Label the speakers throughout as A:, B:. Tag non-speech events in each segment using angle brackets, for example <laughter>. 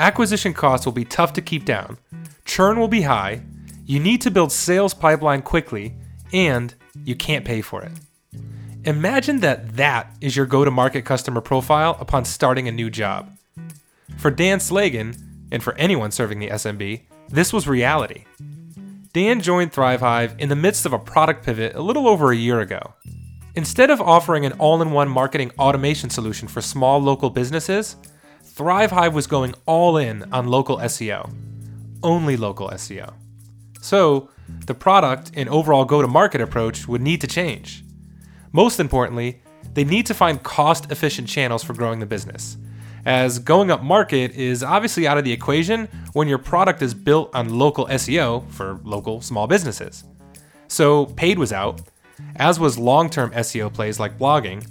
A: acquisition costs will be tough to keep down, churn will be high, you need to build sales pipeline quickly, and you can't pay for it. Imagine that that is your go to market customer profile upon starting a new job. For Dan Slagen, and for anyone serving the SMB, this was reality. Dan joined ThriveHive in the midst of a product pivot a little over a year ago. Instead of offering an all in one marketing automation solution for small local businesses, ThriveHive was going all in on local SEO. Only local SEO. So, the product and overall go to market approach would need to change. Most importantly, they need to find cost efficient channels for growing the business, as going up market is obviously out of the equation when your product is built on local SEO for local small businesses. So, paid was out, as was long term SEO plays like blogging.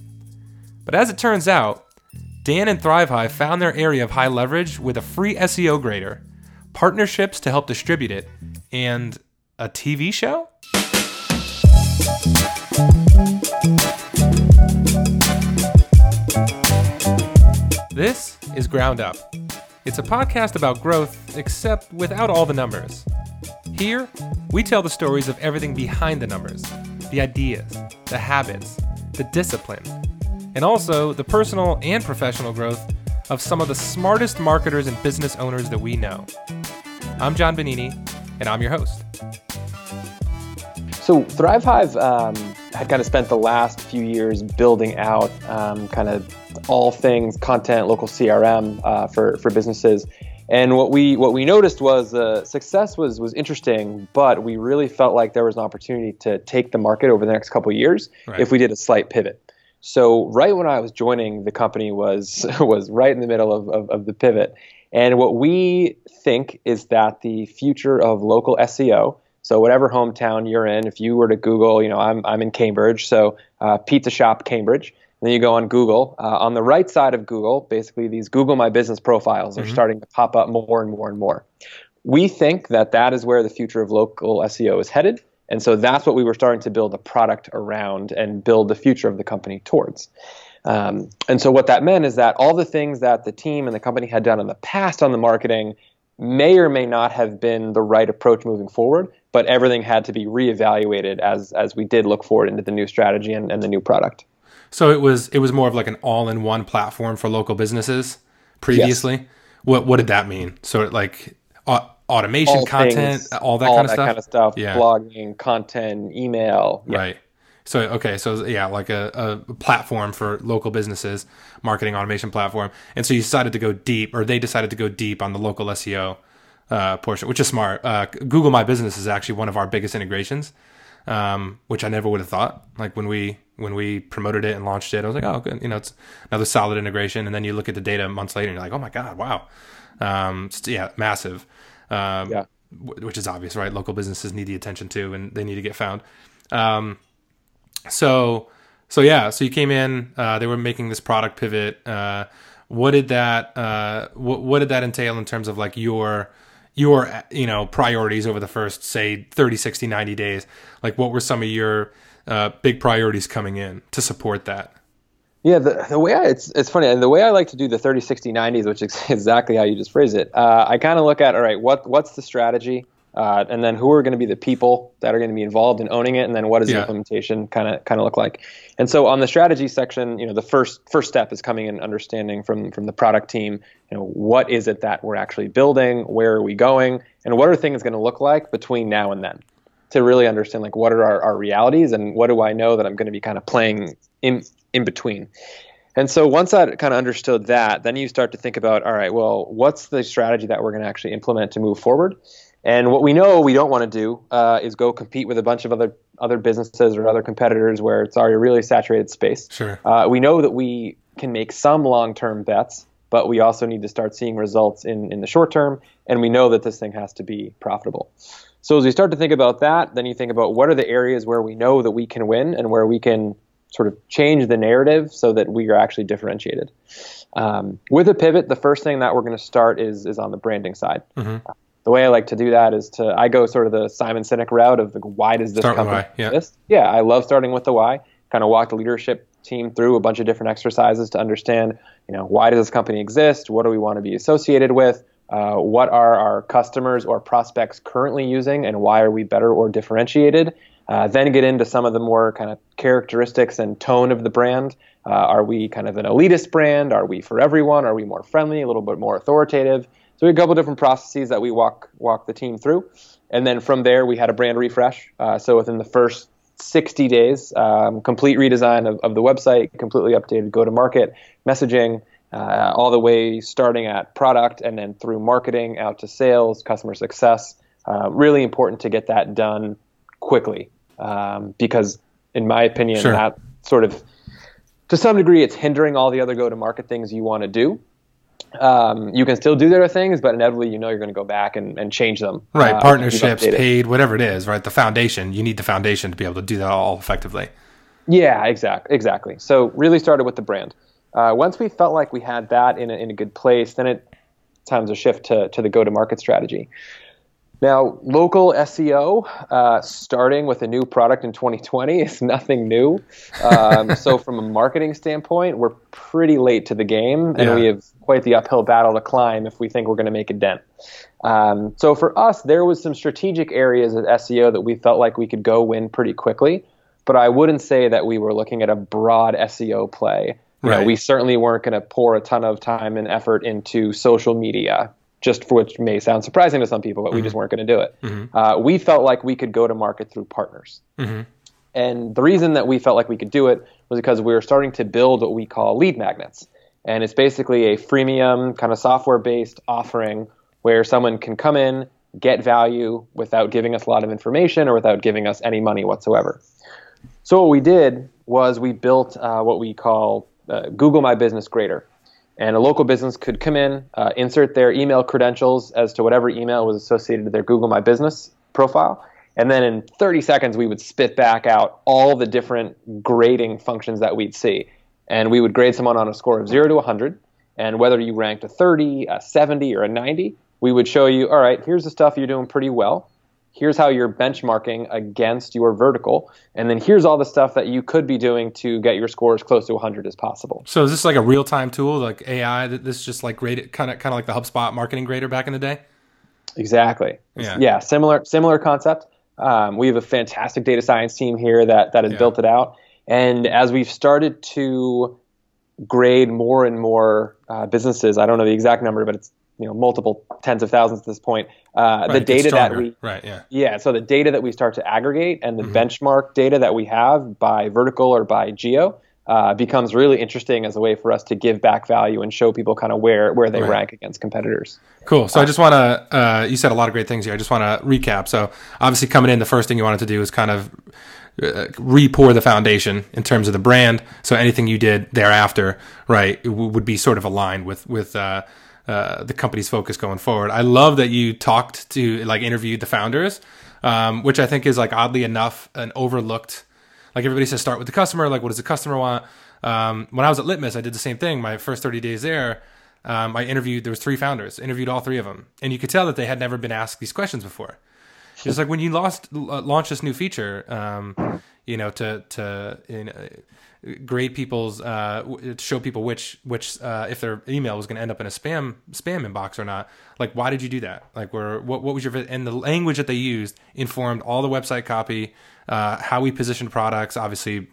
A: But as it turns out, Dan and ThriveHive found their area of high leverage with a free SEO grader, partnerships to help distribute it, and a TV show? This is Ground Up. It's a podcast about growth, except without all the numbers. Here, we tell the stories of everything behind the numbers the ideas, the habits, the discipline, and also the personal and professional growth of some of the smartest marketers and business owners that we know. I'm John Bonini, and I'm your host.
B: So ThriveHive um, had kind of spent the last few years building out um, kind of all things content, local CRM uh, for for businesses. And what we what we noticed was uh, success was was interesting, but we really felt like there was an opportunity to take the market over the next couple years right. if we did a slight pivot. So right when I was joining the company was <laughs> was right in the middle of, of, of the pivot. And what we think is that the future of local SEO so whatever hometown you're in, if you were to Google, you know, I'm, I'm in Cambridge, so uh, Pizza Shop Cambridge. And then you go on Google. Uh, on the right side of Google, basically these Google My Business profiles are mm-hmm. starting to pop up more and more and more. We think that that is where the future of local SEO is headed. And so that's what we were starting to build a product around and build the future of the company towards. Um, and so what that meant is that all the things that the team and the company had done in the past on the marketing may or may not have been the right approach moving forward, but everything had to be reevaluated as as we did look forward into the new strategy and, and the new product.
A: So it was it was more of like an all-in-one platform for local businesses previously. Yes. What what did that mean? So like uh, automation, all content, things, all that
B: all
A: kind of
B: that
A: stuff.
B: kind of stuff. Yeah. blogging, content, email.
A: Yeah. Right. So okay, so yeah, like a, a platform for local businesses, marketing automation platform, and so you decided to go deep, or they decided to go deep on the local SEO uh, portion, which is smart. Uh, Google My Business is actually one of our biggest integrations, um, which I never would have thought. Like when we when we promoted it and launched it, I was like, oh, good. you know, it's another solid integration. And then you look at the data months later, and you're like, oh my god, wow, um, yeah, massive. Um, yeah. Which is obvious, right? Local businesses need the attention too, and they need to get found. Um, so so yeah, so you came in. Uh, they were making this product pivot. Uh, what did that uh, what, what did that entail in terms of like your your you know priorities over the first say 30 60 90 days like what were some of your uh, big priorities coming in to support that
B: yeah the, the way I, it's it's funny and the way i like to do the 30 60 90s which is <laughs> exactly how you just phrase it uh, i kind of look at all right what what's the strategy uh, and then who are going to be the people that are going to be involved in owning it, and then what does yeah. the implementation kind of kind of look like? And so on the strategy section, you know, the first first step is coming in understanding from from the product team, you know, what is it that we're actually building, where are we going, and what are things going to look like between now and then, to really understand like what are our, our realities and what do I know that I'm going to be kind of playing in in between. And so once I kind of understood that, then you start to think about, all right, well, what's the strategy that we're going to actually implement to move forward? And what we know we don't want to do uh, is go compete with a bunch of other other businesses or other competitors where it's already a really saturated space.
A: Sure.
B: Uh, we know that we can make some long term bets, but we also need to start seeing results in in the short term, and we know that this thing has to be profitable. So as we start to think about that, then you think about what are the areas where we know that we can win and where we can sort of change the narrative so that we are actually differentiated. Um, with a pivot, the first thing that we're going to start is is on the branding side. Mm-hmm the way I like to do that is to I go sort of the Simon Sinek route of like, why does this Start company
A: yeah.
B: exist? Yeah, I love starting with the why. Kind of walk the leadership team through a bunch of different exercises to understand, you know, why does this company exist? What do we want to be associated with? Uh, what are our customers or prospects currently using, and why are we better or differentiated? Uh, then get into some of the more kind of characteristics and tone of the brand. Uh, are we kind of an elitist brand? Are we for everyone? Are we more friendly, a little bit more authoritative? So we had a couple different processes that we walk walk the team through, and then from there we had a brand refresh. Uh, so within the first 60 days, um, complete redesign of, of, the website, completely updated go to market messaging, uh, all the way starting at product and then through marketing out to sales, customer success. Uh, really important to get that done quickly um, because, in my opinion, sure. that sort of to some degree it's hindering all the other go to market things you want to do. Um, you can still do the other things, but inevitably you know you're going to go back and, and change them.
A: Right, uh, partnerships, paid, whatever it is. Right, the foundation. You need the foundation to be able to do that all effectively.
B: Yeah, exactly, exactly. So really started with the brand. Uh, once we felt like we had that in a, in a good place, then it times a shift to to the go to market strategy. Now, local SEO, uh, starting with a new product in 2020, is <laughs> nothing new. Um, <laughs> so, from a marketing standpoint, we're pretty late to the game, and yeah. we have quite the uphill battle to climb if we think we're going to make a dent. Um, so, for us, there was some strategic areas of SEO that we felt like we could go win pretty quickly, but I wouldn't say that we were looking at a broad SEO play. You right. Know, we certainly weren't going to pour a ton of time and effort into social media just for which may sound surprising to some people, but mm-hmm. we just mm-hmm. weren't going to do it. Mm-hmm. Uh, we felt like we could go to market through partners. Mm-hmm. And the reason that we felt like we could do it was because we were starting to build what we call lead magnets. And it's basically a freemium kind of software based offering where someone can come in, get value without giving us a lot of information or without giving us any money whatsoever. So, what we did was we built uh, what we call uh, Google My Business Grader and a local business could come in, uh, insert their email credentials as to whatever email was associated to their Google My Business profile, and then in 30 seconds we would spit back out all the different grading functions that we'd see, and we would grade someone on a score of zero to 100, and whether you ranked a 30, a 70, or a 90, we would show you, all right, here's the stuff you're doing pretty well here's how you're benchmarking against your vertical and then here's all the stuff that you could be doing to get your score as close to 100 as possible.
A: So is this like a real-time tool like ai that this just like grade kind of kind of like the hubspot marketing grader back in the day?
B: Exactly. Yeah, yeah similar similar concept. Um, we have a fantastic data science team here that that has yeah. built it out. And as we've started to grade more and more uh, businesses i don't know the exact number but it's you know multiple tens of thousands at this point. Uh, right, the data that we
A: right yeah
B: yeah so the data that we start to aggregate and the mm-hmm. benchmark data that we have by vertical or by geo uh, becomes really interesting as a way for us to give back value and show people kind of where where they right. rank against competitors.
A: Cool. So uh, I just want to uh, you said a lot of great things here. I just want to recap. So obviously coming in, the first thing you wanted to do is kind of uh, re-pour the foundation in terms of the brand. So anything you did thereafter, right, would be sort of aligned with with uh, uh, the company's focus going forward. I love that you talked to like interviewed the founders, um, which I think is like oddly enough an overlooked. Like everybody says, start with the customer. Like, what does the customer want? Um, when I was at Litmus, I did the same thing. My first thirty days there, um, I interviewed. There was three founders. Interviewed all three of them, and you could tell that they had never been asked these questions before. It's like when you lost uh, launched this new feature, um, you know, to to know, grade people's uh, to show people which which uh, if their email was going to end up in a spam spam inbox or not. Like, why did you do that? Like, where what what was your and the language that they used informed all the website copy, uh, how we positioned products. Obviously,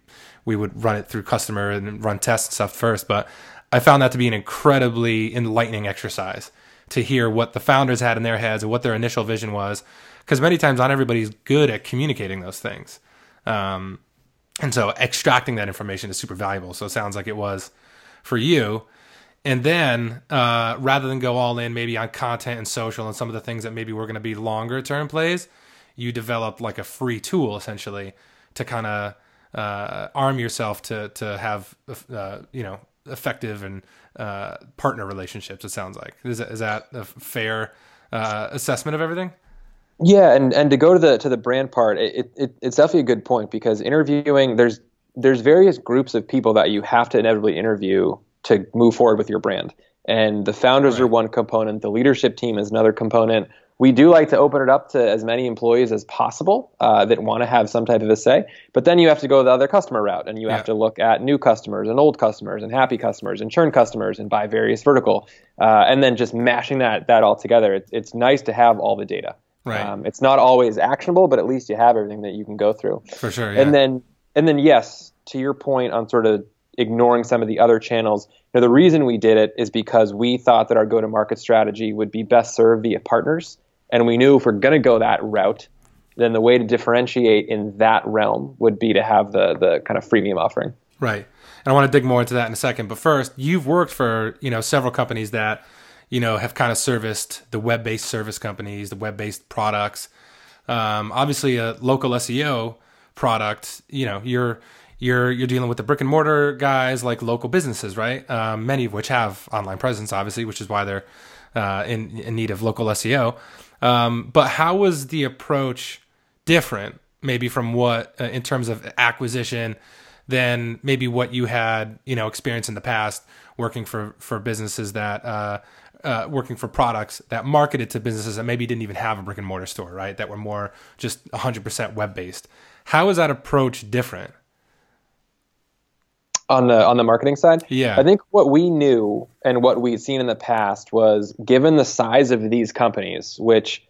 A: we would run it through customer and run tests and stuff first, but I found that to be an incredibly enlightening exercise to hear what the founders had in their heads and what their initial vision was. Because many times, not everybody's good at communicating those things. Um, and so extracting that information is super valuable. So it sounds like it was for you. And then uh, rather than go all in maybe on content and social and some of the things that maybe were going to be longer term plays, you developed like a free tool essentially to kind of uh, arm yourself to to have uh, you know effective and uh, partner relationships. It sounds like is that, is that a fair uh, assessment of everything?
B: Yeah, and, and to go to the to the brand part, it, it it's definitely a good point because interviewing there's there's various groups of people that you have to inevitably interview to move forward with your brand. And the founders right. are one component, the leadership team is another component. we do like to open it up to as many employees as possible uh, that want to have some type of a say. But then you have to go the other customer route, and you have to look at new customers and old customers and happy customers and churn customers and by various vertical, uh, and then just mashing that that all together. It's, it's nice to have all the data.
A: Right.
B: Um, it's not always actionable, but at least you have everything that you can go through.
A: For sure. Yeah.
B: And then and then yes, to your point on sort of ignoring some of the other channels. You know, the reason we did it is because we thought that our go-to-market strategy would be best served via partners, and we knew if we're going to go that route, then the way to differentiate in that realm would be to have the the kind of freemium offering.
A: Right. And I want to dig more into that in a second. But first, you've worked for you know several companies that you know have kind of serviced the web-based service companies, the web-based products. Um, obviously, a local SEO product. You know, you're you're you're dealing with the brick and mortar guys like local businesses, right? Um, many of which have online presence, obviously, which is why they're uh, in in need of local SEO. Um, but how was the approach different, maybe from what uh, in terms of acquisition, than maybe what you had you know experienced in the past working for for businesses that. Uh, uh, working for products that marketed to businesses that maybe didn't even have a brick and mortar store, right? That were more just 100% web based. How is that approach different?
B: on the on the marketing side.
A: Yeah.
B: I think what we knew and what we'd seen in the past was given the size of these companies, which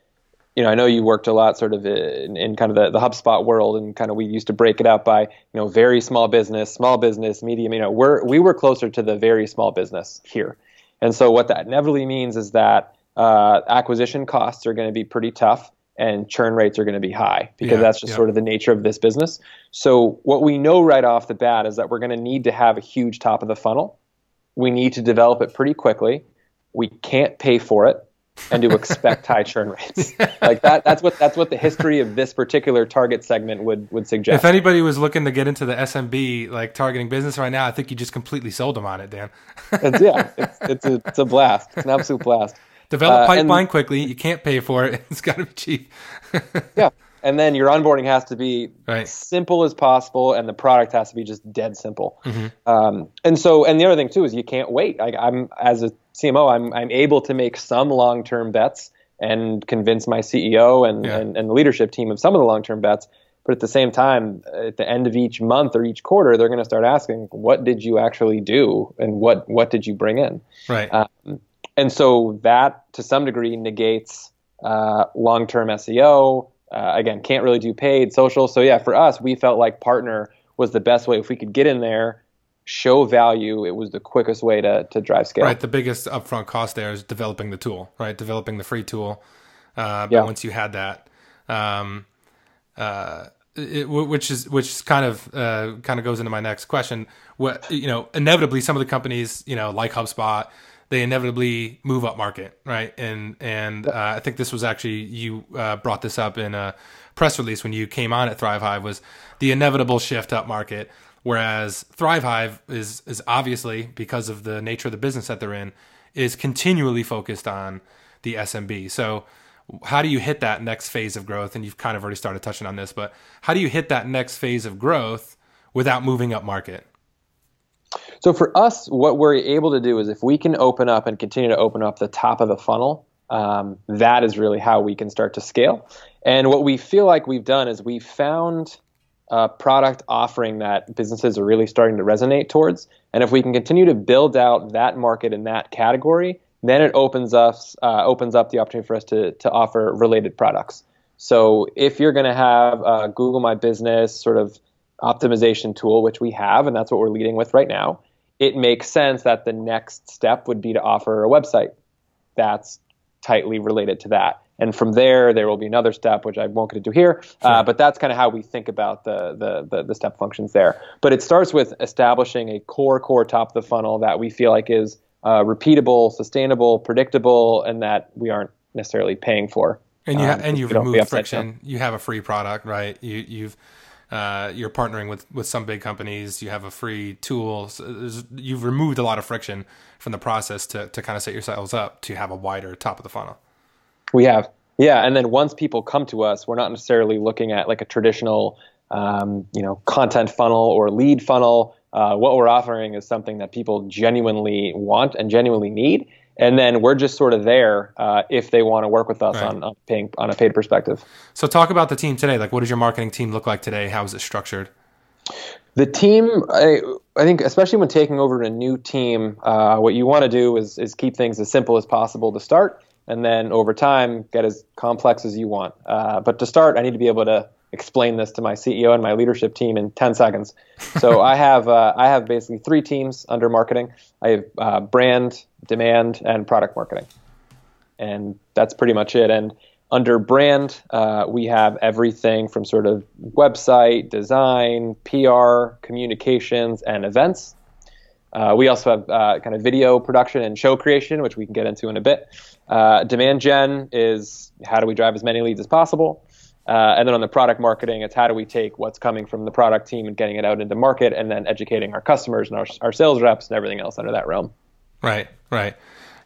B: you know, I know you worked a lot sort of in, in kind of the, the HubSpot world and kind of we used to break it up by, you know, very small business, small business, medium, you know, we're we were closer to the very small business here. And so what that inevitably means is that uh, acquisition costs are going to be pretty tough and churn rates are going to be high because
A: Yeah,
B: that's just
A: yeah.
B: sort of the nature of this business. So what we know right off the bat is that we're going to need to have a huge top of the funnel. We need to develop it pretty quickly. We can't pay for it and to expect high churn rates. Like that that's what that's what the history of this particular target segment would would suggest.
A: If anybody was looking to get into the SMB like targeting business right now, I think you just completely sold them on it, Dan.
B: It's, yeah, it's, it's a it's a blast. It's an absolute blast.
A: Develop
B: Uh, and-
A: pipeline quickly. You can't pay for it. <laughs> It's got to be cheap. <laughs>
B: Yeah. And then your onboarding has to be
A: Right.
B: simple as possible, and the product has to be just dead simple.
A: Mm-hmm.
B: Um, and so, and the other thing too is you can't wait. Like I'm as a CMO, I'm I'm able to make some long term bets and convince my CEO and,
A: Yeah.
B: and and the leadership team of some of the long term bets. But at the same time, at the end of each month or each quarter, they're going to start asking, "What did you actually do, and what what did you bring in?"
A: right.
B: Um, and so that to some degree negates uh, long-term SEO. Uh, again, can't really do paid social. So yeah, for us, we felt like partner was the best way. If we could get in there, show value, it was the quickest way to to drive scale.
A: Right. The biggest upfront cost there is developing the tool, right? Developing the free tool. Uh, but
B: Yeah.
A: once you had that, um, uh, it, which is which kind of uh, kind of goes into my next question. What you know, inevitably, some of the companies, you know, like HubSpot, they inevitably move up market, right? And and uh, I think this was actually you uh, brought this up in a press release when you came on at Thrive Hive was the inevitable shift up market. Whereas Thrive Hive is is obviously because of the nature of the business that they're in is continually focused on the SMB. So how do you hit that next phase of growth? And you've kind of already started touching on this, but how do you hit that next phase of growth without moving up market?
B: So for us, what we're able to do is if we can open up and continue to open up the top of the funnel, um, that is really how we can start to scale. And what we feel like we've done is we've found a product offering that businesses are really starting to resonate towards. And if we can continue to build out that market in that category, then it opens us uh, opens up the opportunity for us to to offer related products. So if you're going to have a Google My Business sort of optimization tool, which we have, and that's what we're leading with right now, it makes sense that the next step would be to offer a website that's tightly related to that. And from there, there will be another step, which I won't get into here. Uh, but that's kind of how we think about the, the, the the step functions there. But it starts with establishing a core core top of the funnel that we feel like is uh, repeatable, sustainable, predictable, and that we aren't necessarily paying for.
A: And you ha-
B: Um,
A: and you've
B: we don't be
A: removed friction. You have a free product, right? You you've uh, you're partnering with with some big companies. You have a free tool. So you've removed a lot of friction from the process to to kind of set yourselves up to have a wider top of the funnel.
B: We have, yeah. And then once people come to us, we're not necessarily looking at like a traditional, um, you know, content funnel or lead funnel. Uh, what we're offering is something that people genuinely want and genuinely need. and then we're just sort of there uh, if they want to work with us
A: Right.
B: on, on paying on a paid perspective.
A: So talk about the team today. Like, what does your marketing team look like today? How is it structured?
B: The team, I, I think, especially when taking over a new team, uh, what you want to do is, is keep things as simple as possible to start, and then over time get as complex as you want. Uh, but to start, I need to be able to explain this to my CEO and my leadership team in 10 seconds. So <laughs> I have uh, I have basically three teams under marketing. I have uh, brand, demand, and product marketing, and that's pretty much it. And under brand, uh, we have everything from sort of website design, PR, communications, and events. Uh, we also have uh, kind of video production and show creation, which we can get into in a bit. Uh, demand gen is how do we drive as many leads as possible. Uh, and then on the product marketing, it's how do we take what's coming from the product team and getting it out into market, and then educating our customers and our, our sales reps and everything else under that realm.
A: Right, right.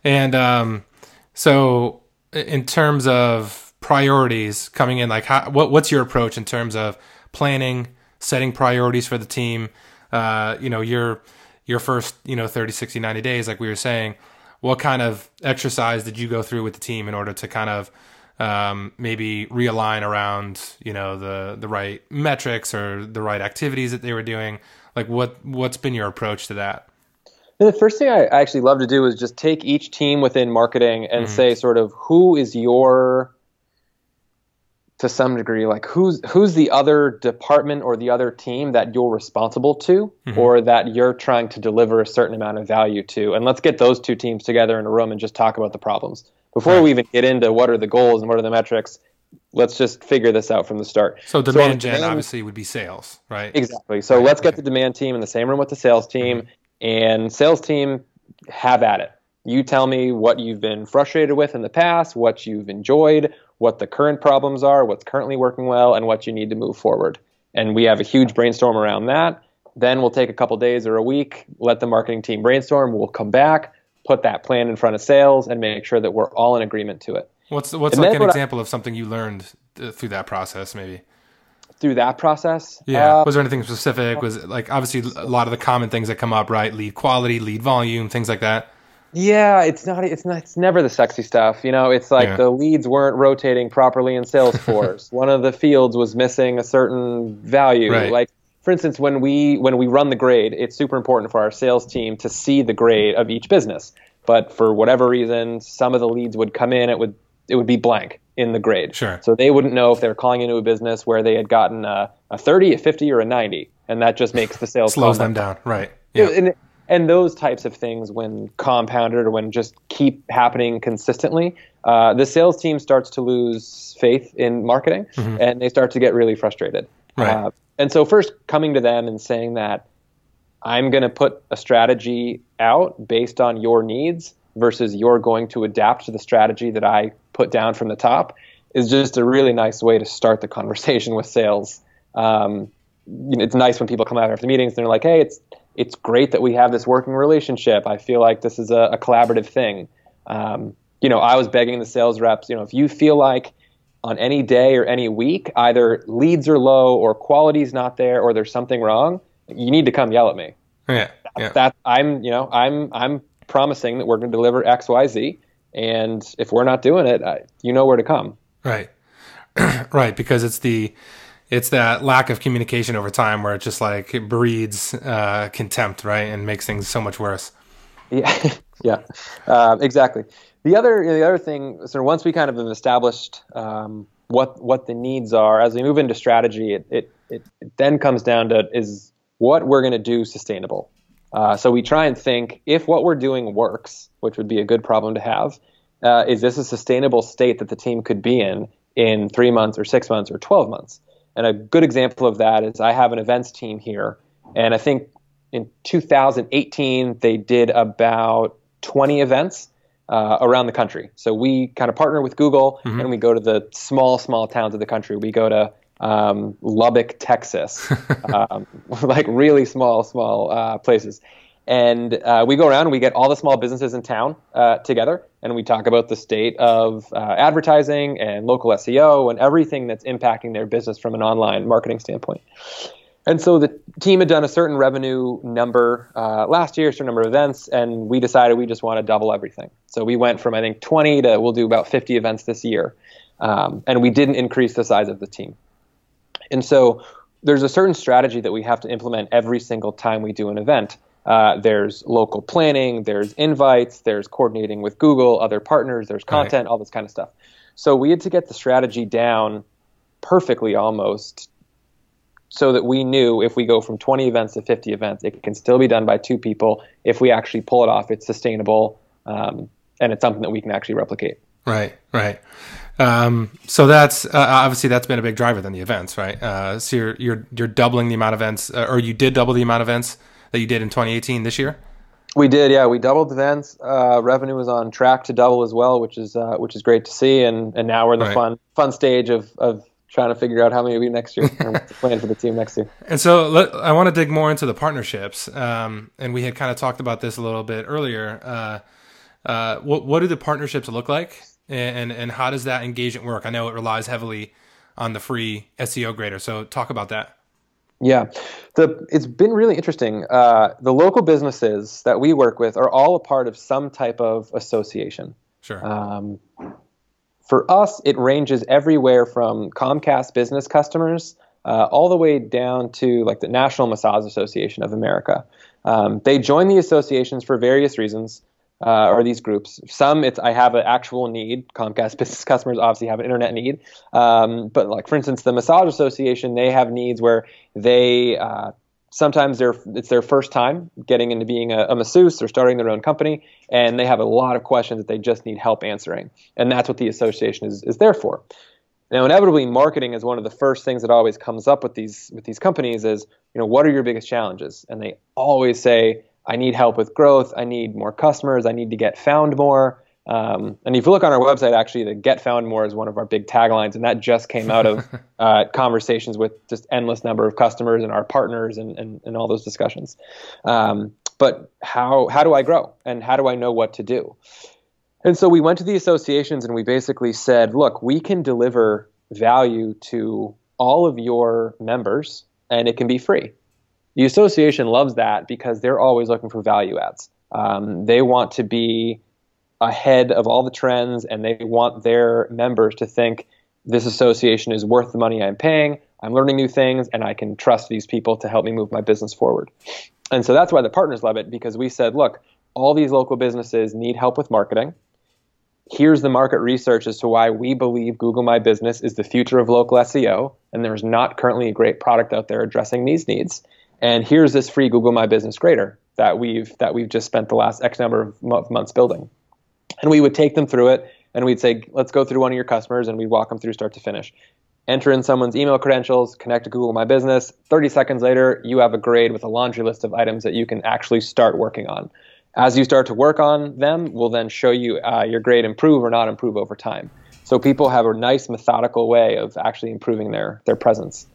A: And um, so, in terms of priorities coming in, like, how, what what's your approach in terms of planning, setting priorities for the team? Uh, you know, your your first, you know, 30, 60, 90 days, like we were saying, what kind of exercise did you go through with the team in order to kind of um, maybe realign around, you know, the the right metrics or the right activities that they were doing? Like, what what's been your approach to that?
B: The first thing I actually love to do is just take each team within marketing and say sort of who is your to some degree like who's who's the other department or the other team that you're responsible to mm-hmm. or that you're trying to deliver a certain amount of value to and let's get those two teams together in a room and just talk about the problems before
A: Right.
B: we even get into what are the goals and what are the metrics let's just figure this out from the start
A: So demand
B: the
A: gen
B: demand-
A: obviously would be sales, right?
B: Exactly. So
A: Right,
B: let's get
A: okay.
B: the demand team in the same room with the sales team, mm-hmm. and sales team have at it. You tell me what you've been frustrated with in the past, what you've enjoyed, what the current problems are, what's currently working well, and what you need to move forward. And we have a huge brainstorm around that. Then we'll take a couple days or a week, let the marketing team brainstorm. We'll come back, put that plan in front of sales, and make sure that we're all in agreement to it.
A: What's what's
B: And
A: like an
B: what I-
A: example of something you learned uh, through that process, maybe?
B: Through that process,
A: Yeah.
B: uh,
A: was there anything specific? Was it like obviously a lot of the common things that come up, right? Lead quality, lead volume, things like that.
B: Yeah, it's not. It's not. It's never the sexy stuff. You know, it's like
A: Yeah.
B: the leads weren't rotating properly in Salesforce. <laughs> One of the fields was missing a certain value.
A: Right.
B: Like, for instance, when we when we run the grade, it's super important for our sales team to see the grade of each business. But for whatever reason, some of the leads would come in. It would it would be blank in the grade.
A: Sure.
B: So they wouldn't know if they were calling into a business where they had gotten a, a 30, a 50, or a 90, and that just makes the sales <laughs>
A: Slows them down, right? Yeah.
B: and, and those types of things, when compounded or when just keep happening consistently, uh, the sales team starts to lose faith in marketing and they start to get really frustrated.
A: Mm-hmm. Right.
B: Uh, and so, first coming to them and saying that I'm going to put a strategy out based on your needs versus you're going to adapt to the strategy that I put down from the top is just a really nice way to start the conversation with sales. Um, you know, it's nice when people come out after meetings and they're like, "Hey, it's it's great that we have this working relationship. I feel like this is a, a collaborative thing." Um, you know, I was begging the sales reps, you know, if you feel like on any day or any week either leads are low or quality's not there or there's something wrong, you need to come yell at me.
A: Yeah. Yeah.
B: That I'm, you know, I'm I'm promising that we're going to deliver X, Y, Z, and if we're not doing it, I, you know where to come.
A: Right. <clears throat> right. Because it's the it's that lack of communication over time where it just like it breeds uh, contempt, right, and makes things so much worse.
B: Yeah, <laughs> yeah, uh, exactly. The other, the other thing, so once we kind of have established um, what what the needs are, as we move into strategy, it it, it, it then comes down to is what we're going to do sustainable. Uh, so we try and think if what we're doing works, which would be a good problem to have, uh, is this a sustainable state that the team could be in in three months or six months or 12 months? And a good example of that is I have an events team here, and I think in 2018 they did about 20 events uh, around the country. So we kind of partner with Google and we go to the small, small towns of the country. We go to um, Lubbock, Texas, <laughs> um, like really small, small uh, places. And uh, we go around and we get all the small businesses in town uh, together and we talk about the state of uh, advertising and local SEO and everything that's impacting their business from an online marketing standpoint. And so the team had done a certain revenue number uh, last year, a certain number of events, and we decided we just want to double everything. So we went from I think 20 to we'll do about 50 events this year, um, and we didn't increase the size of the team. And so there's a certain strategy that we have to implement every single time we do an event. Uh, there's local planning, there's invites, there's coordinating with Google, other partners, there's content, right. all this kind of stuff. So we had to get the strategy down perfectly almost so that we knew if we go from 20 events to 50 events, it can still be done by two people. If we actually pull it off, it's sustainable um, and it's something that we can actually replicate.
A: Right, right. Um, so that's uh, obviously that's been a big driver than the events, right? Uh, so you're you're you're doubling the amount of events, uh, or you did double the amount of events that you did in 2018 this year.
B: We did, yeah. We doubled events. Uh, revenue was on track to double as well, which is uh, which is great to see. And and now we're in the right. fun fun stage of of trying to figure out how many be next year <laughs> what's the plan for the team next year.
A: And so let, I want to dig more into the partnerships. Um, and we had kind of talked about this a little bit earlier. Uh, uh, what what do the partnerships look like, and and how does that engagement work? I know it relies heavily on the free SEO grader. So talk about that.
B: Yeah, the it's been really interesting. Uh, the local businesses that we work with are all a part of some type of association.
A: Sure. Um,
B: for us, it ranges everywhere from Comcast business customers uh, all the way down to like the National Massage Association of America. Um, they join the associations for various reasons uh, or these groups. Some it's I have an actual need. Comcast <laughs> business customers obviously have an internet need, um, but like for instance, the Massage Association they have needs where they uh, sometimes they're it's their first time getting into being a, a masseuse or starting their own company, and they have a lot of questions that they just need help answering, and that's what the association is is there for. Now, inevitably, marketing is one of the first things that always comes up with these with these companies. Is you know what are your biggest challenges? And they always say I need help with growth. I need more customers. I need to get found more. Um, and if you look on our website, actually, the "Get Found More" is one of our big taglines, and that just came out of <laughs> uh, conversations with just endless number of customers and our partners, and, and, and all those discussions. Um, but how how do I grow, and how do I know what to do? And so we went to the associations, and we basically said, "Look, we can deliver value to all of your members, and it can be free." The association loves that because they're always looking for value adds. Um, they want to be ahead of all the trends and they want their members to think this association is worth the money I'm paying. I'm learning new things and I can trust these people to help me move my business forward. And so that's why the partners love it because we said, look, all these local businesses need help with marketing. Here's the market research as to why we believe Google My Business is the future of local SEO, and there's not currently a great product out there addressing these needs. And here's this free Google My Business Grader that we've that we've just spent the last X number of months building. And we would take them through it, and we'd say, let's go through one of your customers, and we'd walk them through start to finish. Enter in someone's email credentials, connect to Google My Business. 30 seconds later, you have a grade with a laundry list of items that you can actually start working on. As you start to work on them, we'll then show you uh, your grade improve or not improve over time. So people have a nice methodical way of actually improving their, their presence.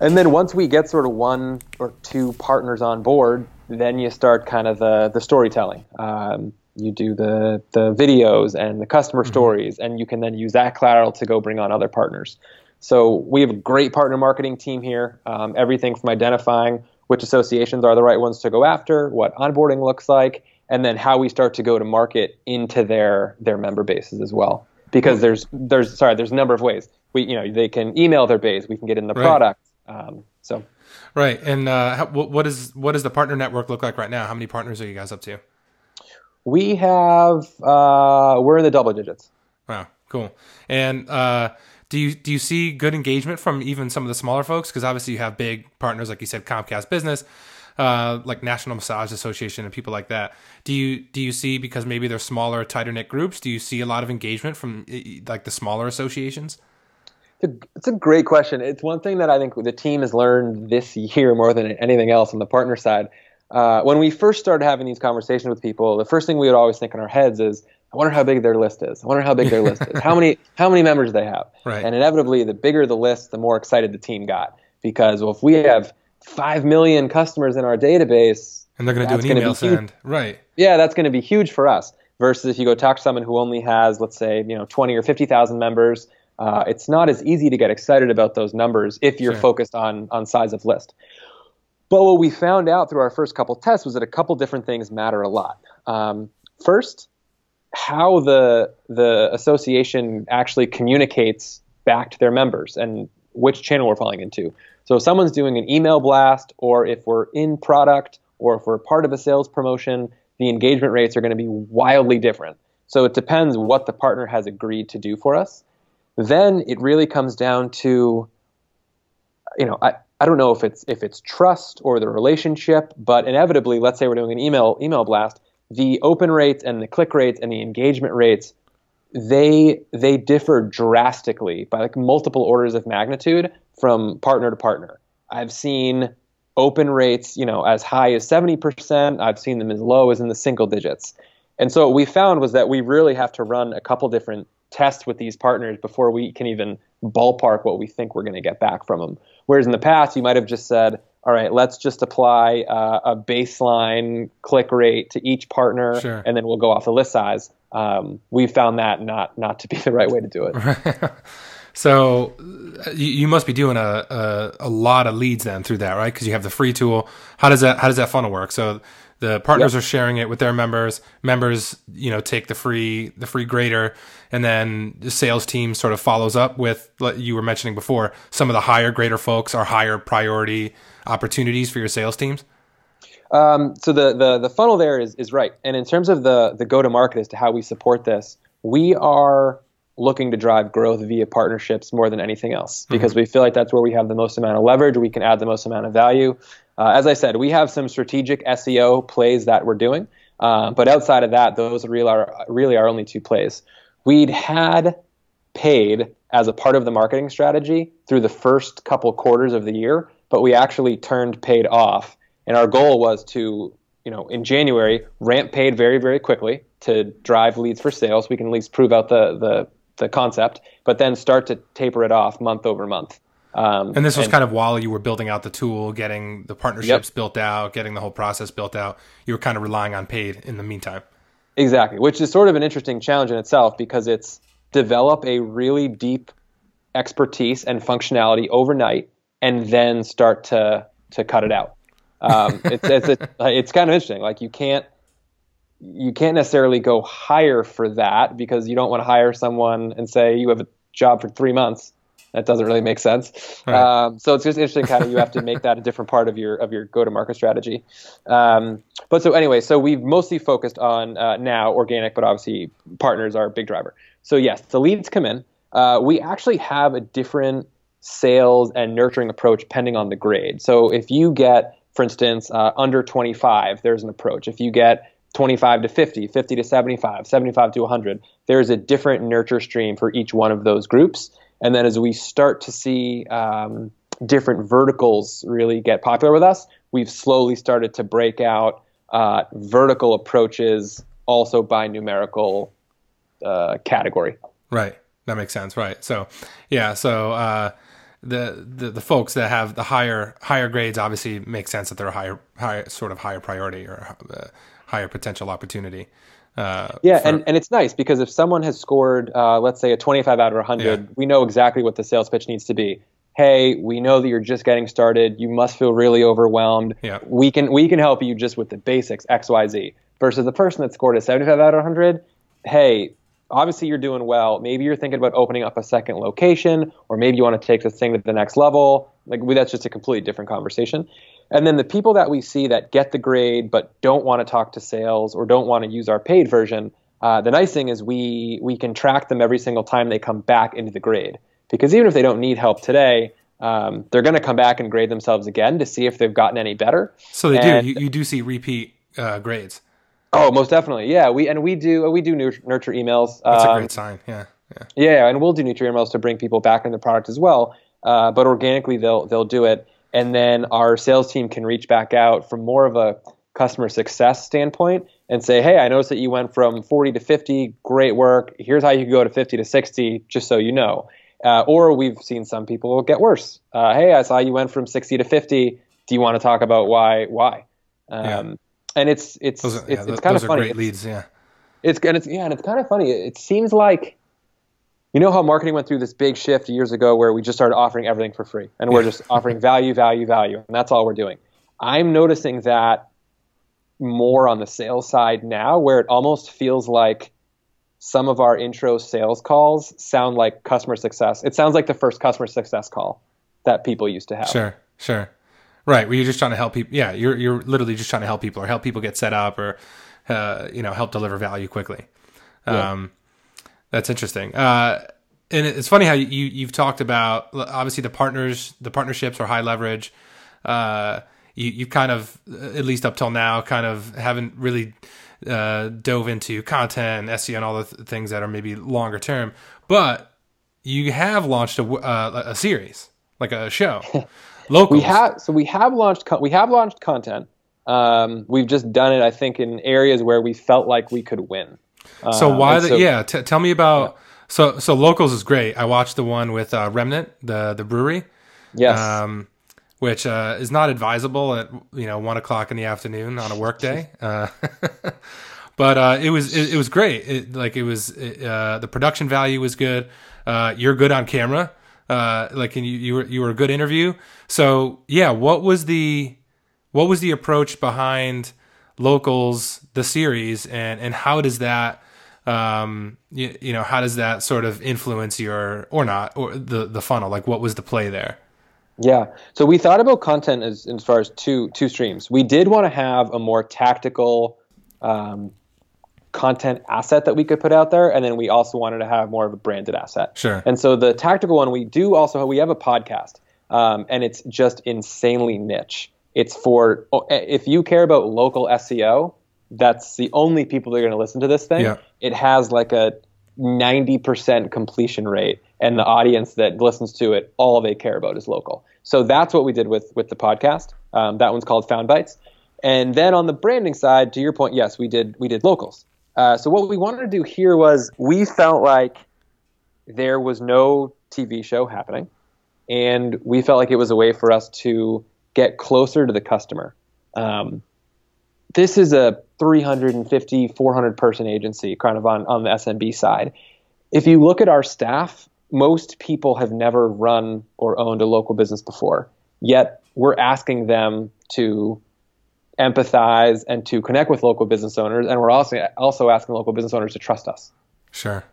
B: And then once we get sort of one or two partners on board, then you start kind of the, the storytelling. Um, you do the, the videos and the customer mm-hmm. stories, and you can then use that collateral to go bring on other partners. So we have a great partner marketing team here. Um, everything from identifying which associations are the right ones to go after, what onboarding looks like, and then how we start to go to market into their their member bases as well. Because there's there's sorry there's a number of ways we you know they can email their base, we can get in the right. product, um, so,
A: right. And uh, how, what is what does the partner network look like right now? How many partners are you guys up to?
B: We have uh, we're in the double digits.
A: Wow, cool. And uh, do you do you see good engagement from even some of the smaller folks? Because obviously you have big partners, like you said, Comcast Business. Uh, like National Massage Association and people like that. Do you do you see because maybe they're smaller, tighter knit groups? Do you see a lot of engagement from like the smaller associations?
B: It's a great question. It's one thing that I think the team has learned this year more than anything else on the partner side. Uh, when we first started having these conversations with people, the first thing we would always think in our heads is, I wonder how big their list is. I wonder how big their list is. <laughs> How many how many members they have.
A: Right.
B: And inevitably, the bigger the list, the more excited the team got. Because well, if we have five million customers in our database,
A: and they're going to do an email send, right?
B: Yeah, that's going to be huge for us. Versus if you go talk to someone who only has, let's say, you know, twenty or fifty thousand members, uh, it's not as easy to get excited about those numbers if you're sure. focused on on size of list. But what we found out through our first couple tests was that a couple different things matter a lot. Um, first, how the the association actually communicates back to their members and which channel we're falling into. So if someone's doing an email blast, or if we're in product, or if we're part of a sales promotion, the engagement rates are going to be wildly different. So it depends what the partner has agreed to do for us. Then it really comes down to, you know, I, I don't know if it's if it's trust or the relationship, but inevitably, let's say we're doing an email email blast, the open rates and the click rates and the engagement rates, they they differ drastically by like multiple orders of magnitude from partner to partner. I've seen open rates, you know, as high as 70%. I've seen them as low as in the single digits. And so what we found was that we really have to run a couple different tests with these partners before we can even ballpark what we think we're going to get back from them. Whereas in the past, you might have just said, all right, let's just apply uh, a baseline click rate to each partner,
A: Sure.
B: and then we'll go off the list size. Um, we found that not not to be <laughs> the right way to do it. <laughs>
A: So uh, you, you must be doing a, a, a lot of leads then through that, right? Because you have the free tool. How does that how does that funnel work? So the partners
B: Yep.
A: are sharing it with their members. Members, you know, take the free the free grader, and then the sales team sort of follows up with like you were mentioning before. Some of the higher grader folks are higher priority opportunities for your sales teams.
B: Um, so the, the the funnel there is is right. And in terms of the the go to market as to how we support this, we are looking to drive growth via partnerships more than anything else because we feel like that's where we have the most amount of leverage. We can add the most amount of value. Uh, as I said, we have some strategic SEO plays that we're doing, uh, but outside of that, those really are really our only two plays. We'd had paid as a part of the marketing strategy through the first couple quarters of the year, but we actually turned paid off. And our goal was to, you know, in January, ramp paid very, very quickly to drive leads for sales. We can at least prove out the the, the concept, but then start to taper it off month over month. Um,
A: And this was kind of while you were building out the tool, getting the partnerships
B: Yep.
A: built out, getting the whole process built out. You were kind of relying on paid in the meantime.
B: Exactly, which is sort of an interesting challenge in itself because it's develop a really deep expertise and functionality overnight and then start to to cut it out. Um, it's it's, a, <laughs> it's kind of interesting. Like you can't you can't necessarily go higher for that because you don't want to hire someone and say you have a job for three months. That doesn't really make sense.
A: Right.
B: Um, so it's just interesting, kind of you have to make that a different part of your of your go to market strategy. Um, but so anyway, so we've mostly focused on uh, now organic, but obviously partners are a big driver. So yes, the leads come in. Uh, we actually have a different sales and nurturing approach depending on the grade. So if you get, for instance, uh, under 25, there's an approach. If you get 25 to 50, 50 to 75, 75 to 100, there's a different nurture stream for each one of those groups. And then as we start to see um, different verticals really get popular with us, we've slowly started to break out uh, vertical approaches also by numerical uh, category.
A: Right. That makes sense. Right. So, yeah. So, uh, the, the the folks that have the higher higher grades obviously make sense that they're a higher higher sort of higher priority or uh, higher potential opportunity. Uh,
B: Yeah,
A: for-
B: and, and it's nice because if someone has scored, uh, let's say, a 25 out of 100,
A: Yeah.
B: we know exactly what the sales pitch needs to be. Hey, we know that you're just getting started. You must feel really overwhelmed.
A: Yeah.
B: We can we can help you just with the basics X Y Z. Versus the person that scored a 75 out of 100. Hey, obviously you're doing well. Maybe you're thinking about opening up a second location, or maybe you want to take this thing to the next level. Like we, that's just a completely different conversation. And then the people that we see that get the grade but don't want to talk to sales or don't want to use our paid version, uh, the nice thing is we we can track them every single time they come back into the grade. Because even if they don't need help today, um, they're going to come back and grade themselves again to see if they've gotten any better.
A: so they
B: and-
A: do. You, you do see repeat uh, grades.
B: Oh, most definitely, yeah. We and we do we do nurture, emails.
A: That's a
B: um,
A: great sign. Yeah. Yeah.
B: Yeah, and we'll do nurture emails to bring people back into the product as well. Uh, but organically, they'll they'll do it, and then our sales team can reach back out from more of a customer success standpoint and say, "Hey, I noticed that you went from 40 to 50. Great work. Here's how you can go to 50 to 60, just so you know." Uh, or we've seen some people get worse. Uh, hey, I saw you went from 60 to 50. Do you want to talk about why? Why? Um, And it's it's
A: are,
B: it's,
A: yeah,
B: it's
A: those,
B: kind of
A: are
B: funny.
A: great leads. Yeah.
B: It's and it's yeah, and it's kind of funny. It seems like you know how marketing went through this big shift years ago where we just started offering everything for free and we're just offering value, value, value, and that's all we're doing. I'm noticing that more on the sales side now where it almost feels like some of our intro sales calls sound like customer success. It sounds like the first customer success call that people used to have.
A: Sure, sure. Right, where you're just trying to help people. Yeah, you're you're literally just trying to help people or help people get set up or uh, you know help deliver value quickly.
B: Yeah.
A: That's interesting. Uh, and it's funny how you you've talked about obviously the partners, the partnerships are high leverage. Uh, you you kind of at least up till now kind of haven't really uh, dove into content, and SEO, and all the th- things that are maybe longer term, but you have launched a uh, a series like a show. <laughs> Locals.
B: We have so we have launched con- we have launched content. Um, we've just done it, I think, in areas where we felt like we could win.
A: So
B: Um,
A: why the
B: so-
A: yeah? T- tell me about so so locals is great. I watched the one with uh, Remnant, the the brewery,
B: Yes.
A: um, which uh, is not advisable at you know one o'clock in the afternoon on a work day. <laughs> uh, <laughs> but uh, it was it, it was great. It, like it was it, uh, the production value was good. Uh, you're good on camera. Uh, like and you you were you were a good interview. So yeah, what was the what was the approach behind locals the series and and how does that um you, you know how does that sort of influence your or not or the the funnel like what was the play there
B: Yeah. So we thought about content as, as far as two two streams. We did want to have a more tactical um, content asset that we could put out there, and then we also wanted to have more of a branded asset.
A: Sure.
B: And so the tactical one, we do also we have a podcast, um, and it's just insanely niche. It's for if you care about local SEO, that's the only people that are going to listen to this thing.
A: Yeah.
B: It has like a 90% completion rate and the audience that listens to it all they care about is local so that's what we did with with the podcast um, that one's called found bites and then on the branding side to your point yes we did we did locals uh, so what we wanted to do here was we felt like there was no tv show happening and we felt like it was a way for us to get closer to the customer. Um, this is a 350 400 person agency kind of on, on the smb side. If you look at our staff most people have never run or owned a local business before. Yet we're asking them to empathize and to connect with local business owners and we're also also asking local business owners to trust us.
A: Sure.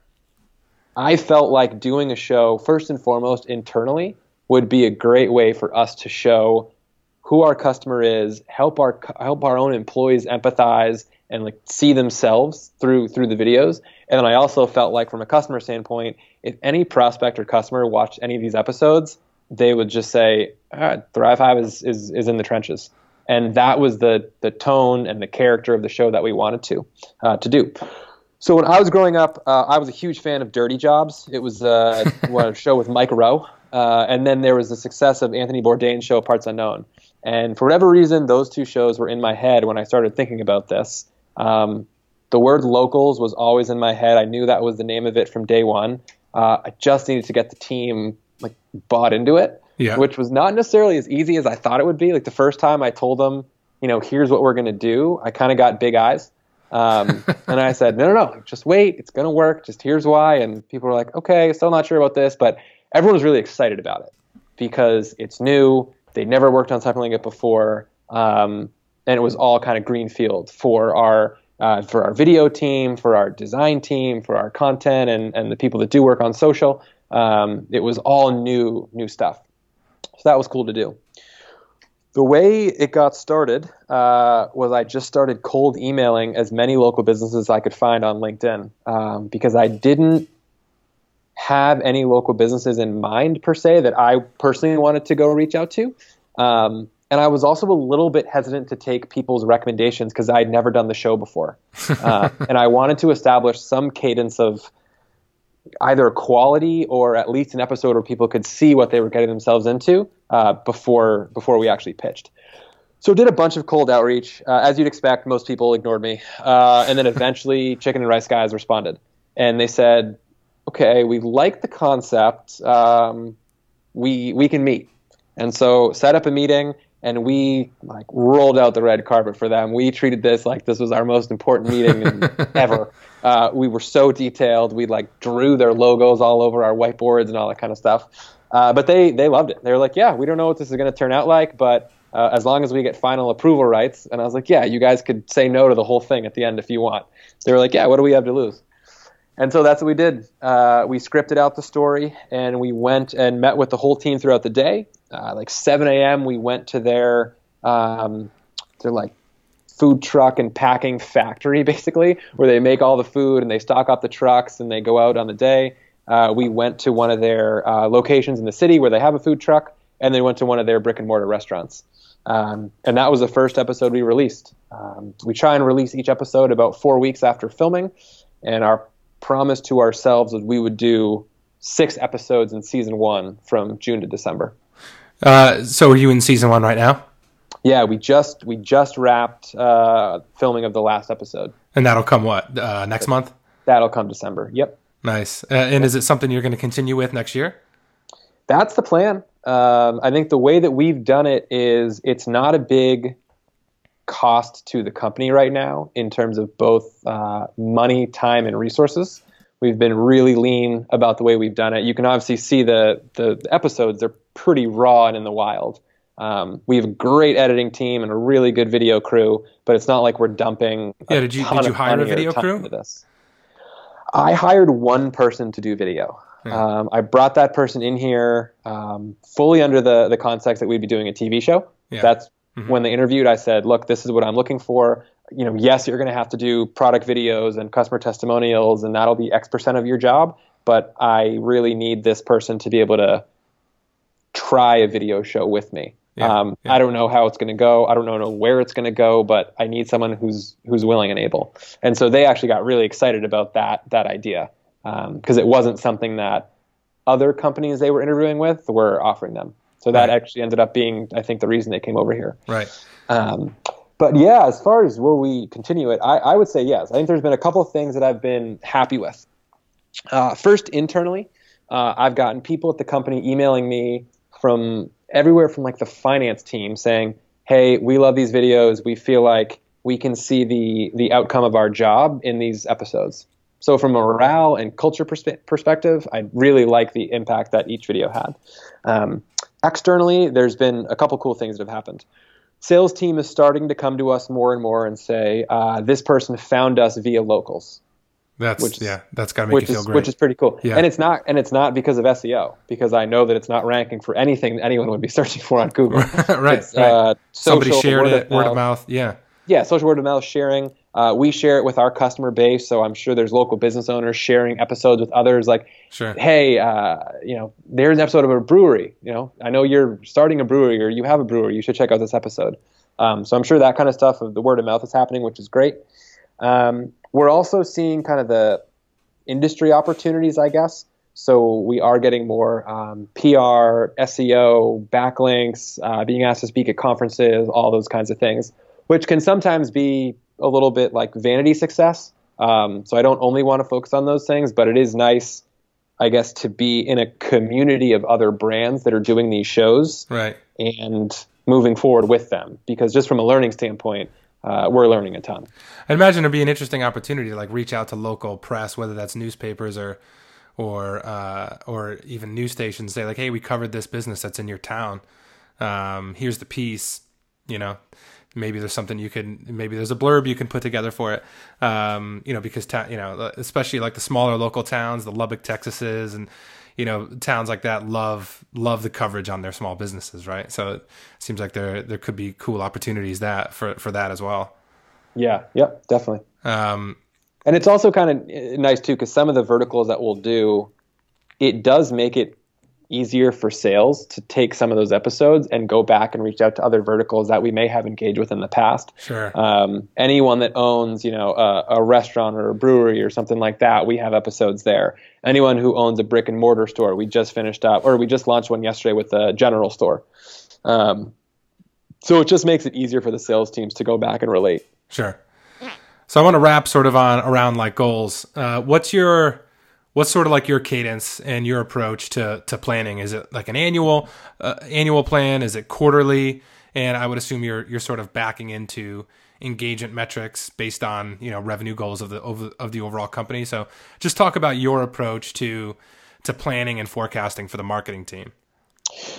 B: I felt like doing a show first and foremost internally would be a great way for us to show who our customer is, help our help our own employees empathize and like see themselves through through the videos. And then I also felt like from a customer standpoint, if any prospect or customer watched any of these episodes, they would just say, ah, ThriveHive is, is is in the trenches. And that was the the tone and the character of the show that we wanted to uh, to do. So when I was growing up, uh, I was a huge fan of Dirty Jobs. It was uh, <laughs> a show with Mike Rowe, uh, and then there was the success of Anthony Bourdain's show Parts Unknown. And for whatever reason, those two shows were in my head when I started thinking about this. Um, the word locals was always in my head. I knew that was the name of it from day one. Uh, I just needed to get the team like bought into it,
A: Yeah.
B: which was not necessarily as easy as I thought it would be. Like the first time I told them, you know, here's what we're going to do, I kind of got big eyes. Um, <laughs> and I said, no, no, no, just wait. It's going to work. Just here's why. And people were like, okay, still not sure about this. But everyone was really excited about it because it's new. They never worked on something like it before. Um, and it was all kind of greenfield for our uh, for our video team, for our design team, for our content, and, and the people that do work on social. Um, it was all new new stuff. So that was cool to do. The way it got started uh, was I just started cold emailing as many local businesses I could find on LinkedIn um, because I didn't have any local businesses in mind per se that I personally wanted to go reach out to. Um, and I was also a little bit hesitant to take people's recommendations because I'd never done the show before. <laughs> Uh, and I wanted to establish some cadence of either quality or at least an episode where people could see what they were getting themselves into uh, before before we actually pitched. So did a bunch of cold outreach. Uh, as you'd expect, most people ignored me, uh, and then eventually <laughs> Chicken and Rice guys responded, and they said, "Okay, we like the concept. Um, we we can meet." And so set up a meeting, and we like rolled out the red carpet for them. We treated this like this was our most important meeting <laughs> ever. Uh, we were so detailed. We like drew their logos all over our whiteboards and all that kind of stuff. Uh, but they they loved it. They were like, "Yeah, we don't know what this is going to turn out like, but uh, as long as we get final approval rights." And I was like, "Yeah, you guys could say no to the whole thing at the end if you want." They were like, "Yeah, what do we have to lose?" And so that's what we did. Uh, we scripted out the story and we went and met with the whole team throughout the day. Uh, like 7 a.m., we went to their um, their like food truck and packing factory, <laughs> basically, where they make all the food and they stock up the trucks and they go out on the day. Uh, we went to one of their uh, locations in the city where they have a food truck, and then went to one of their brick and mortar restaurants. Um, and that was the first episode we released. Um, we try and release each episode about four weeks after filming, and our promise to ourselves that we would do six episodes in season one from June to December.
A: Uh, so are you in season one right now?
B: Yeah, we just we just wrapped uh, filming of the last episode.
A: And that'll come what uh, next month?
B: That'll come December. Yep.
A: Nice. Uh, and is it something you're going to continue with next year?
B: That's the plan. Um, I think the way that we've done it is it's not a big cost to the company right now in terms of both uh, money, time, and resources. We've been really lean about the way we've done it. You can obviously see the the episodes; they're pretty raw and in the wild. Um, we have a great editing team and a really good video crew, but it's not like we're dumping.
A: Yeah, did you did you hire a video crew?
B: I hired one person to do video. Yeah. Um, I brought that person in here um, fully under the the context that we'd be doing a TV show. Yeah. That's mm-hmm. when they interviewed. I said, "Look, this is what I'm looking for. You know, yes, you're going to have to do product videos and customer testimonials, and that'll be X percent of your job. But I really need this person to be able to try a video show with me. Yeah, um, yeah. I don't know how it's going to go. I don't know where it's going to go, but I need someone who's who's willing and able. And so they actually got really excited about that that idea because um, it wasn't something that other companies they were interviewing with were offering them. So that right. actually ended up being, I think, the reason they came over here.
A: Right.
B: Um, but yeah, as far as will we continue it, I, I, would say yes. I think there's been a couple of things that I've been happy with. Uh, first, internally, uh, I've gotten people at the company emailing me from everywhere from like the finance team saying, "Hey, we love these videos. We feel like we can see the the outcome of our job in these episodes." So from a morale and culture perspe- perspective, I really like the impact that each video had. Um, externally, there's been a couple cool things that have happened. Sales team is starting to come to us more and more and say, uh, "This person found us via locals."
A: That's which, yeah, that's got to make you feel
B: is,
A: great.
B: Which is pretty cool. Yeah. And it's not and it's not because of SEO because I know that it's not ranking for anything that anyone would be <laughs> searching for on Google. <laughs>
A: right. Right. Uh, Somebody shared word it, word of mouth. Yeah.
B: Yeah, social word of mouth sharing. Uh, we share it with our customer base, so I'm sure there's local business owners sharing episodes with others. Like,
A: sure.
B: hey, uh, you know, there's an episode of a brewery. You know, I know you're starting a brewery or you have a brewery. You should check out this episode. Um, so I'm sure that kind of stuff of the word of mouth is happening, which is great. Um, we're also seeing kind of the industry opportunities, I guess. So we are getting more um, PR, SEO, backlinks, uh, being asked to speak at conferences, all those kinds of things, which can sometimes be a little bit like vanity success. Um, so I don't only want to focus on those things, but it is nice, I guess, to be in a community of other brands that are doing these shows,
A: right?
B: And moving forward with them, because just from a learning standpoint, uh, we're learning a ton.
A: I imagine it'd be an interesting opportunity to like reach out to local press, whether that's newspapers or or uh, or even news stations. Say like, hey, we covered this business that's in your town. Um, here's the piece. You know, maybe there's something you can maybe there's a blurb you can put together for it. Um, you know, because ta- you know, especially like the smaller local towns, the Lubbock, Texases, and you know towns like that love love the coverage on their small businesses, right? So it seems like there there could be cool opportunities that for for that as well.
B: Yeah. Yep. Definitely. Um, and it's also kind of nice too because some of the verticals that we'll do, it does make it easier for sales to take some of those episodes and go back and reach out to other verticals that we may have engaged with in the past.
A: Sure.
B: Um, anyone that owns, you know, a, a, restaurant or a brewery or something like that, we have episodes there. Anyone who owns a brick and mortar store, we just finished up, or we just launched one yesterday with a general store. Um, so it just makes it easier for the sales teams to go back and relate.
A: Sure. So I want to wrap sort of on around like goals. Uh, what's your what's sort of like your cadence and your approach to to planning? Is it like an annual uh, annual plan? Is it quarterly? And I would assume you're you're sort of backing into engagement metrics based on you know revenue goals of the of, of the overall company. So just talk about your approach to to planning and forecasting for the marketing team.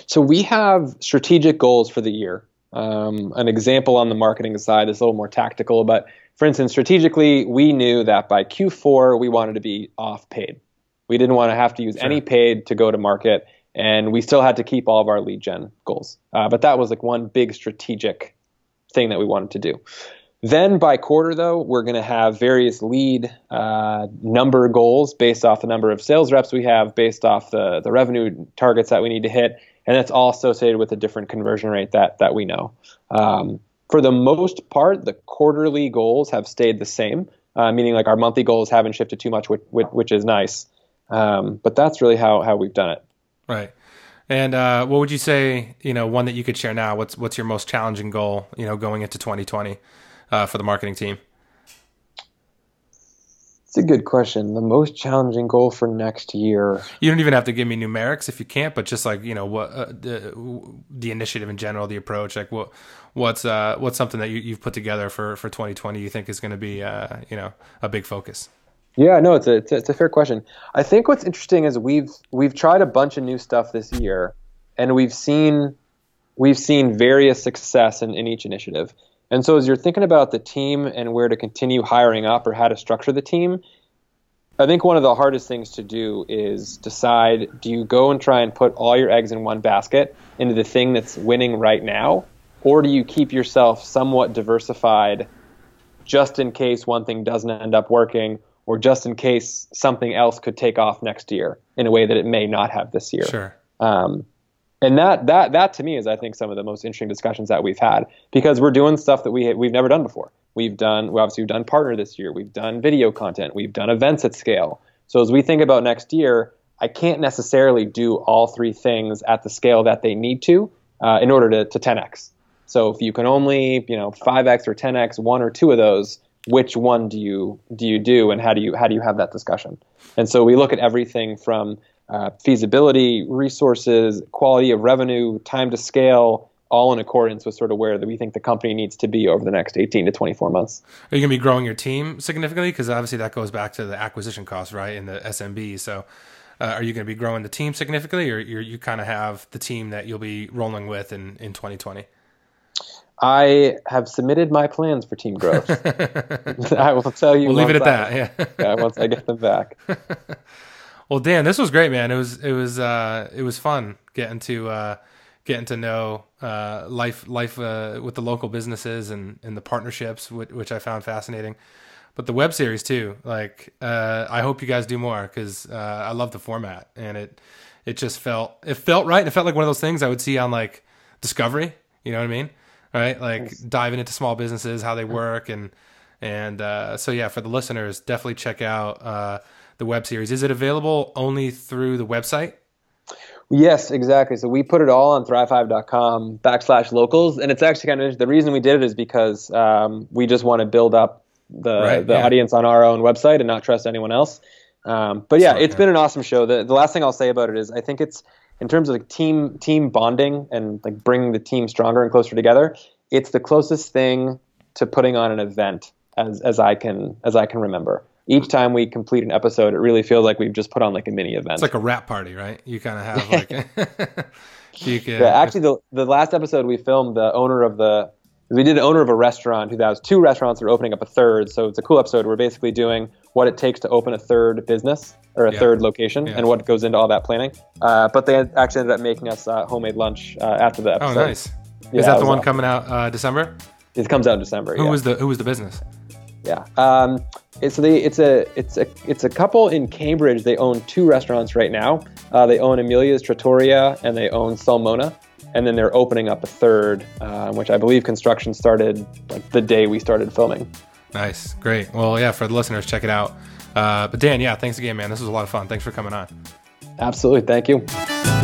B: So we have strategic goals for the year. Um, an example on the marketing side is a little more tactical, but for instance, strategically, we knew that by Q4 we wanted to be off paid. We didn't want to have to use sure. any paid to go to market, and we still had to keep all of our lead gen goals. Uh, but that was like one big strategic thing that we wanted to do. Then by quarter, though, we're going to have various lead uh, number goals based off the number of sales reps we have, based off the, the revenue targets that we need to hit, and that's all associated with a different conversion rate that that we know. Um, for the most part, the quarterly goals have stayed the same, uh, meaning like our monthly goals haven't shifted too much, which, which is nice. Um, but that's really how how we've done it.
A: Right. And uh, what would you say? You know, one that you could share now. What's what's your most challenging goal? You know, going into 2020 uh, for the marketing team.
B: It's a good question. The most challenging goal for next year.
A: You don't even have to give me numerics if you can't, but just like you know what uh, the, the initiative in general, the approach, like what what's uh, what's something that you, have put together for for 2020 you think is going to be uh, you know a big focus.
B: Yeah, no, it's a, it's a, it's a fair question. I think what's interesting is we've we've tried a bunch of new stuff this year, and we've seen we've seen various success in, in each initiative. And so as you're thinking about the team and where to continue hiring up or how to structure the team, I think one of the hardest things to do is decide do you go and try and put all your eggs in one basket into the thing that's winning right now, or do you keep yourself somewhat diversified just in case one thing doesn't end up working, or just in case something else could take off next year in a way that it may not have this year?
A: Sure.
B: Um, and that that that to me is I think some of the most interesting discussions that we've had because we're doing stuff that we we've never done before. We've done we obviously we've done partner this year. We've done video content. We've done events at scale. So as we think about next year, I can't necessarily do all three things at the scale that they need to uh, in order to, to 10x. So if you can only you know 5x or 10x one or two of those, which one do you do you do, and how do you how do you have that discussion? And so we look at everything from uh, feasibility, resources, quality of revenue, time to scale, all in accordance with sort of where we think the company needs to be over the next 18 to 24 months.
A: Are you going to be growing your team significantly? Because obviously that goes back to the acquisition costs, right, in the SMB. So uh, are you going to be growing the team significantly, or you kind of have the team that you'll be rolling with in, in 2020?
B: I have submitted my plans for team growth. <laughs> I will tell you.
A: We'll leave it at I, that. Yeah.
B: yeah. Once I get them back. <laughs>
A: Well, Dan, this was great, man. It was it was uh, it was fun getting to uh, getting to know uh, life life uh, with the local businesses and, and the partnerships, which, which I found fascinating. But the web series too. Like, uh, I hope you guys do more because uh, I love the format and it it just felt it felt right. It felt like one of those things I would see on like Discovery. You know what I mean? Right? Like nice. diving into small businesses, how they work, and and so yeah, for the listeners, definitely check out the web series. Is it available only through the website?
B: Yes, exactly. So we put it all on thrivehive.com backslash locals. And it's actually kind of the reason we did it is because um, we just want to build up the, right, the yeah. audience on our own website and not trust anyone else. Um, but yeah, Smart, it's yeah. been an awesome show. The, the last thing I'll say about it is I think it's in terms of like team team bonding and like bringing the team stronger and closer together. It's the closest thing to putting on an event as, as I can as I can remember each time we complete an episode, it really feels like we've just put on like a mini event.
A: It's like a wrap party, right? You kind of have like. <laughs> <laughs>
B: you can, yeah, actually, the the last episode we filmed, the owner of the we did an owner of a restaurant who has two restaurants that are opening up a third. So it's a cool episode. We're basically doing what it takes to open a third business or a yeah. third location yeah. and what goes into all that planning. Uh, but they actually ended up making us uh, homemade lunch uh, after the oh, episode.
A: Oh, nice. Yeah, Is that the one awesome. coming out uh, December?
B: It comes out in December.
A: Who was the Who was the business?
B: Yeah. Um, it's the it's a it's a it's a couple in Cambridge. They own two restaurants right now. Uh, they own Amelia's Trattoria and they own Sulmona, and then they're opening up a third, uh, which I believe construction started like the day we started filming.
A: Nice, great. Well, yeah, for the listeners, check it out. Uh, but Dan, yeah, thanks again, man. This was a lot of fun. Thanks for coming on.
B: Absolutely, thank you.